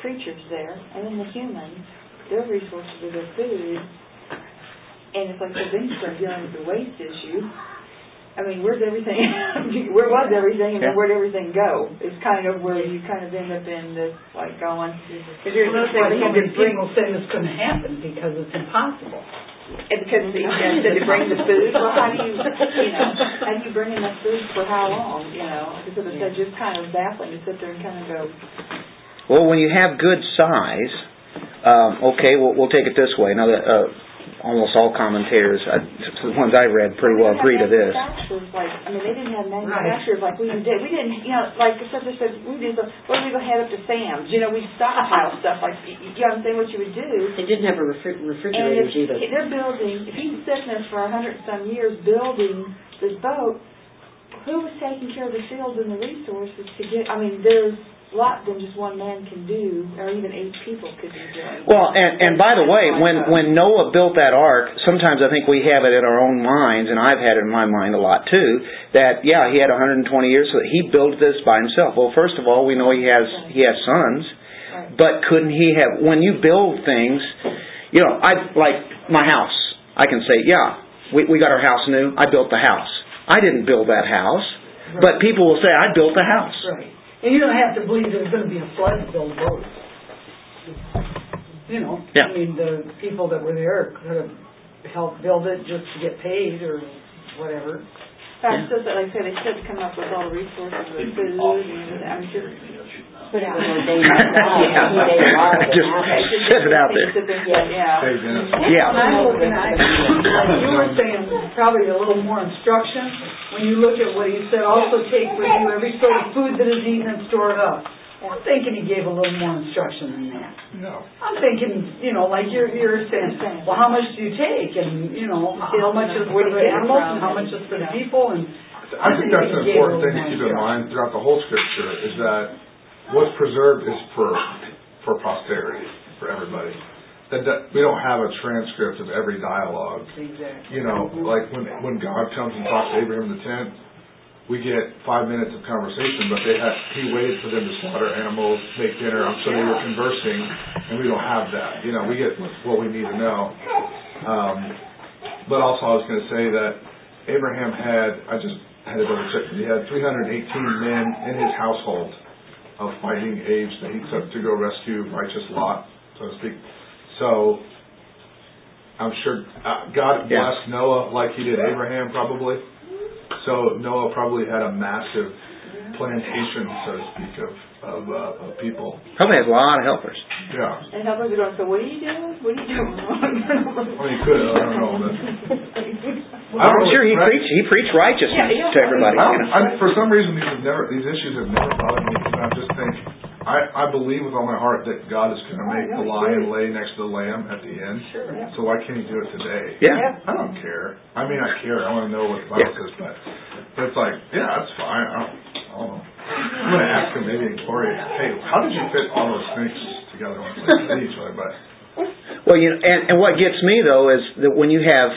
creatures there, and then the humans, their resources are their food. And it's like, so then you start dealing with the waste issue. I mean, where's everything, where was everything and Yeah. where'd everything go? It's kind of where you kind of end up in this, like going, if you're Well, gonna that's say why they so have many to people say this couldn't happen, because it's impossible. And because you said to bring the food, well, how do you, you know, do you bring enough food for how long, you know? Because it's just kind of baffling to sit there and kind of go, Well, when you have good size, um, okay, we'll, we'll take it this way. Now, that, uh, almost all commentators, uh, the ones I read, pretty well agree to this. Manufacturers like, I mean, they didn't have manufacturers like we did. We didn't, you know, like the stuff that said, we did, the- what if we go head up to Sam's? You know, we stockpile stuff like, you you know what I'm saying, what you would do. They didn't have a refri- And refrigerators if either. they're building, if he's sitting there for a hundred some years building this boat, who was taking care of the fields and the resources to get, I mean, there's a lot than just one man can do, or even eight people could be doing. Well, and, and by the way, when, when Noah built that ark, sometimes I think we have it in our own minds, and I've had it in my mind a lot too, that, yeah, he had 120 years, so that he built this by himself. Well, first of all, we know he has, he has sons, Right. but couldn't he have, when you build things, you know, I, like my house, I can say, yeah, we, we got our house new, I built the house. I didn't build that house, but people will say, I built the house. Right. And you don't have to believe there's gonna be a flood to build boats. You know, Yeah. I mean, the people that were there could have helped build it just to get paid or whatever. Fact, just that, like I said, they should come up with all the resources, the food, and, I mean, just. But it was ordained by God. Yeah. He made it all Just happen. set it out there. Sit there, yeah, yeah. Hey, Dennis. Yeah. And I'm hoping, I, like you were saying, probably a little more instruction, when you look at what he said, also take with you every sort of food that is eaten and stored up. I'm thinking he gave a little more instruction than that. No. I'm thinking, you know, like you're, you're saying, well, how much do you take? And, you know, how much is for the animals and how much is for the people and. I think that's an important thing to keep in mind throughout the whole scripture is that what's preserved is for for posterity for everybody. That, that we don't have a transcript of every dialogue. Exactly. You know, like when when God comes and talks to Abraham in the tent, we get five minutes of conversation, but they had he waited for them to slaughter animals, make dinner. I'm sure they were conversing, and we don't have that. You know, we get what we need to know. Um, but also, I was going to say that Abraham had I just had to double check. He had 318 men in his household of fighting age that he took to go rescue righteous Lot, so to speak. So I'm sure uh, God Yeah. blessed Noah like He did Abraham, probably. So Noah probably had a massive plantation, so to speak, of of, uh, of people. Probably had a lot of helpers. Yeah. And helpers are going, so what are you doing? What are you doing? I mean, he could have. I don't know, but I don't I'm know sure he what- preached, he preached righteousness Yeah, yeah. to everybody. I you don't, know. I, for some reason, these have never, these issues have never bothered me. Because I just think, I, I believe with all my heart that God is going to oh, make the lion lay next to the lamb at the end. Sure. So why can't He do it today? Yeah. I don't care. I mean, I care. I want to know what the Bible says, but but it's like, yeah, that's fine. I don't, I don't know. I'm going to ask him maybe in Gloria, hey, how did you fit all those things together on each other? But Well, you know, and, and what gets me though is that when you have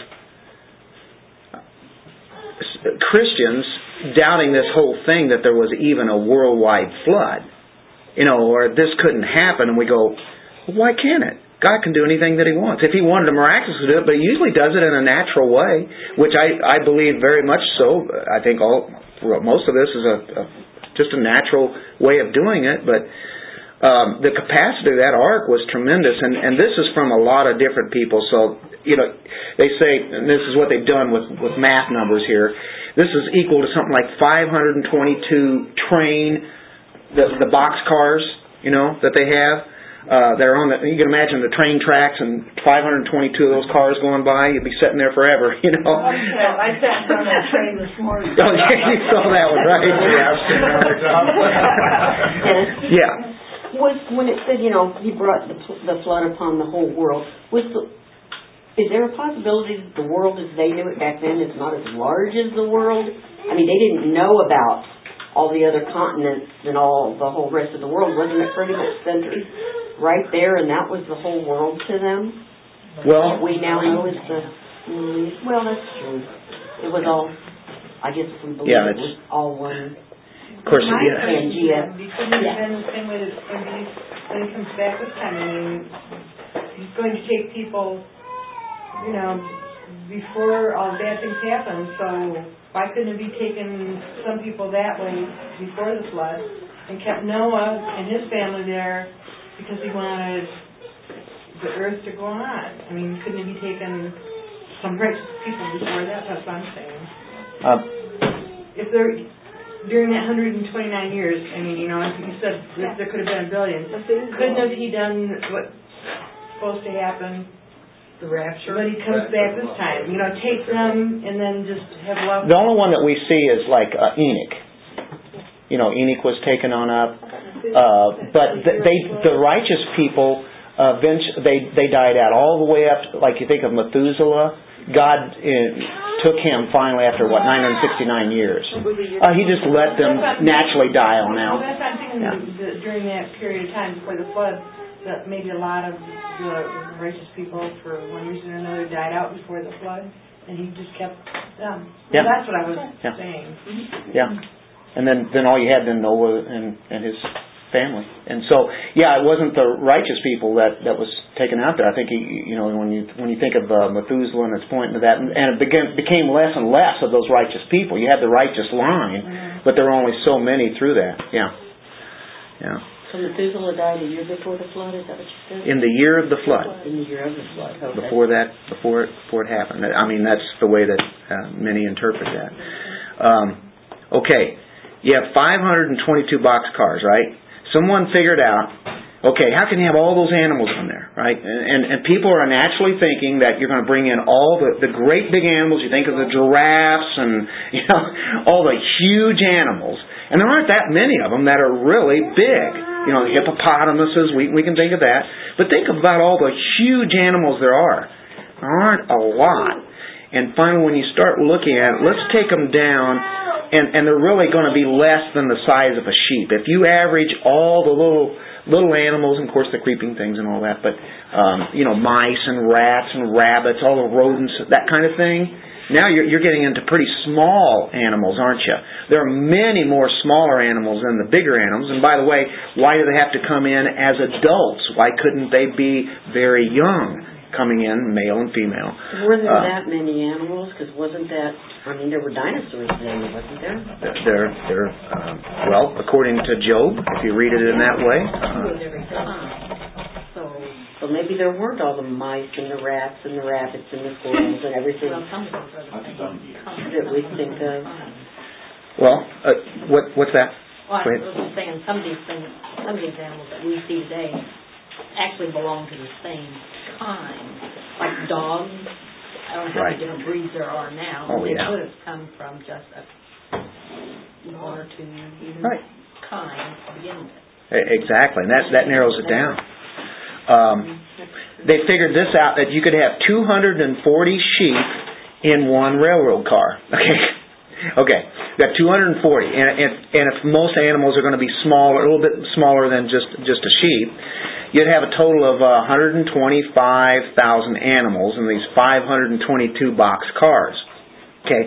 Christians doubting this whole thing that there was even a worldwide flood, you know, or this couldn't happen, and we go, why can't it? God can do anything that He wants. If He wanted to miraculously do it, but He usually does it in a natural way, which I I believe very much so. I think all most of this is a, a just a natural way of doing it, but um, the capacity of that ark was tremendous, and, and this is from a lot of different people. So, you know, they say, and this is what they've done with, with math numbers here, this is equal to something like 522 train, the, the box cars, you know, that they have. Uh, that are on the, you can imagine the train tracks and 522 of those cars going by, you'd be sitting there forever, you know. I sat, I sat on that train this morning. Oh, yeah, you saw that one, right? yeah. Was when it said, you know, he brought the, the flood upon the whole world. Was the, is there a possibility that the world as they knew it back then is not as large as the world? I mean, they didn't know about all the other continents and all the whole rest of the world. Wasn't it pretty much centered right there, and that was the whole world to them? Well, we now know is the mm, well, that's true. It was all. I guess we believe Yeah, it it's- was all one. Of course, My yeah. question And GM. is, Because it's been the same way that when he, when he comes back this time, I mean, he's going to take people, you know, before all bad things happen, so why couldn't it be taken some people that way before the flood and kept Noah and his family there because he wanted the earth to go on? I mean, couldn't it be taken some righteous people before that? That's what I'm saying Um, if there, during that hundred and twenty-nine years, I mean, you know, as you said, there there could have been a billion. Couldn't have he done what's supposed to happen The rapture. when he comes back this time? You know, take them and then just have love. The only one that we see is like uh, Enoch. You know, Enoch was taken on up, uh, but th- they, the righteous people, uh, they they died out all the way up. Like you think of Methuselah, God uh, took him finally after what 969 years. Uh, he just let them naturally die on Well, out. that's what I'm thinking, Yeah. during that period of time before the flood, that maybe a lot of the righteous people, for one reason or another, died out before the flood, and he just kept them. Yeah. Well, that's what I was Yeah. saying. Yeah. And then, then all you had then Noah and, and his family. And so, yeah, it wasn't the righteous people that, that was taken out there. I think, you, you know, when you, when you think of uh, Methuselah and it's pointing to that, and, and it began, became less and less of those righteous people. You had the righteous line, but there were only so many through that. Yeah. Yeah. So Methuselah died a year before the flood, is that what you said? In the year of the flood. In the year of the flood, okay. before that before before it happened. I mean that's the way that uh, many interpret that. Um, okay, you have 522 box cars, right? Someone figured out. Okay, how can you have all those animals on there, right? And, and and people are naturally thinking that you're going to bring in all the the great big animals. You think of the giraffes and you know all the huge animals, and there aren't that many of them that are really big. You know, hippopotamuses. We we can think of that, but think about all the huge animals there are. There aren't a lot. And finally, when you start looking at it, let's take them down, and, and they're really going to be less than the size of a sheep. If you average all the little little animals, and of course the creeping things and all that, but um, you know, mice and rats and rabbits, all the rodents, that kind of thing. Now you're, you're getting into pretty small animals, aren't you? There are many more smaller animals than the bigger animals. And by the way, why do they have to come in as adults? Why couldn't they be very young? coming in, male and female. Were there Uh, that many animals? Because wasn't that, I mean, there were dinosaurs then, wasn't there? They're, they're, uh, well, according to Job, if you read it in that way, uh, every time. So, so maybe there weren't all the mice and the rats and the rabbits and the squirrels and everything that we think of. well, uh, what, what's that? Well, I was just saying, some of these things, some of these animals that we see today actually belong to the same kind. Like dogs, I don't know how Right. many different breeds there are now. Oh, They yeah. could have come from just a, one or two even Right. kinds to begin with. Exactly, and that, that narrows it down. Um, they figured this out, that you could have 240 sheep in one railroad car. Okay, okay, got 240, and, and, and if most animals are going to be smaller, a little bit smaller than just just a sheep, you'd have a total of uh, 125,000 animals in these 522 box cars. Okay,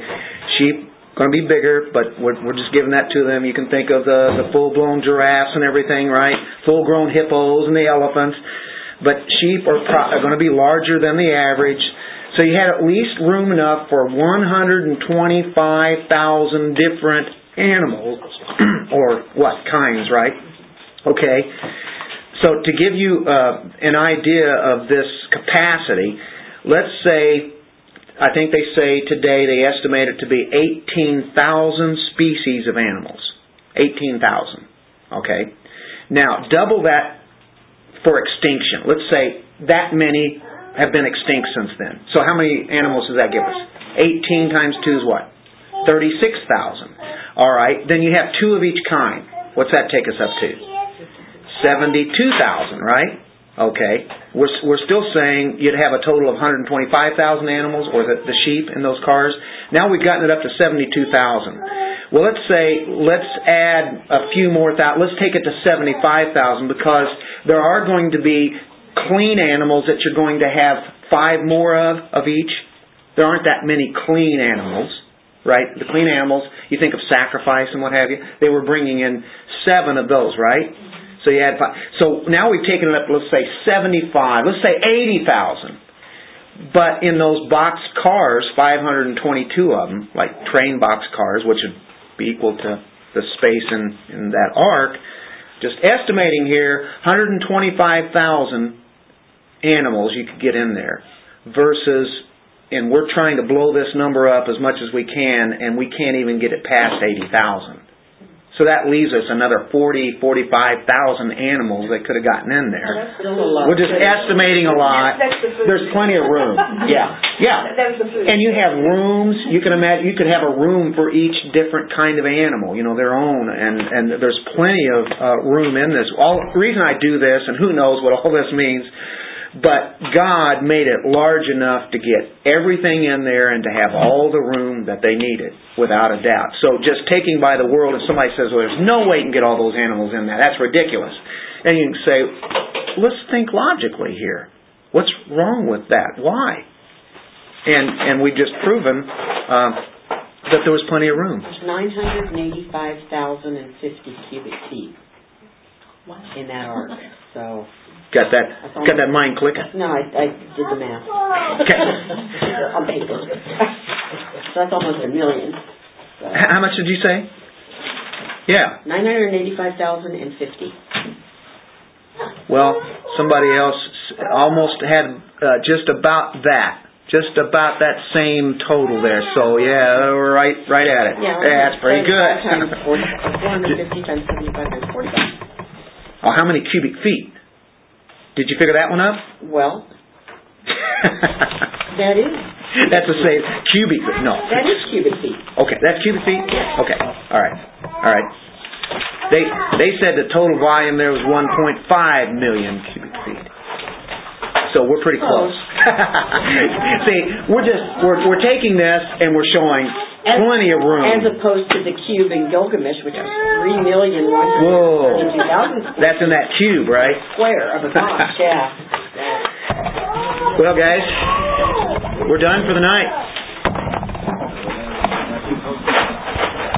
sheep going to be bigger, but we're, we're just giving that to them. You can think of the the full blown giraffes and everything, right? Full grown hippos and the elephants, but sheep are, pro- are going to be larger than the average. So you had at least room enough for 125,000 different animals, or what kinds, right? Okay. So to give you uh, an idea of this capacity, let's say, I think they say today they estimate it to be 18,000 species of animals. 18,000. Okay. Now double that for extinction. Let's say that many have been extinct since then. So how many animals does that give us? 18 times 2 is what? 36,000. All right. Then you have two of each kind. What's that take us up to? 72,000, right? Okay. We're, we're still saying you'd have a total of 125,000 animals, or the, the sheep in those cars. Now we've gotten it up to 72,000. Well, let's say, let's add a few more thousand, let's take it to 75,000 because there are going to be clean animals that you're going to have five more of, of each. There aren't that many clean animals. right? The clean animals. You think of sacrifice and what have you. They were bringing in seven of those, right? So you had five. So now we've taken it up. Let's say seventy-five. Let's say eighty thousand. But in those box cars, 522 of them, like train box cars, which would be equal to the space in, in that ark, just estimating here, 125,000 animals you could get in there versus, and we're trying to blow this number up as much as we can, and we can't even get it past 80,000. So that leaves us another 40, 45,000 animals that could have gotten in there. Still a lot. We're just estimating a lot. That's the food. There's plenty of room. Yeah, yeah. That the food. And you have rooms, you can imagine, you could have a room for each different kind of animal, you know, their own, and, and there's plenty of uh, room in this. All, the reason I do this, and who knows what all this means, but God made it large enough to get everything in there and to have all the room that they needed, without a doubt. So just taking by the world, if somebody says, well, there's no way you can get all those animals in there, that's ridiculous. And you can say, let's think logically here. What's wrong with that? Why? And and we've just proven um, that there was plenty of room. There's nine hundred and eighty-five thousand and fifty cubic feet in that ark, so, Got that? Got that mind clicking? no, I, I did the math. Okay. On paper. So that's almost a million. So, H- How much did you say? Yeah. nine hundred eighty-five thousand and fifty. Well, somebody else almost had uh, just about that. Just about that same total there. So yeah, right right at it. Yeah. That's pretty good. Times forty, four hundred fifty times seventy-five is forty-five. oh, how many cubic feet? Did you figure that one up? Well, that is, That's the same cubic. feet. No. that is cubic feet. Okay, that's cubic feet? Okay, all right, all right. They, they said the total volume there was 1.5 million cubic feet. So we're pretty close. See, we're just we're we're taking this and we're showing as, plenty of room. As opposed to the cube in Gilgamesh, which is three million one hundred thirty-two thousand. That's in that cube, right? Square of a box, yeah. Well, guys, we're done for the night.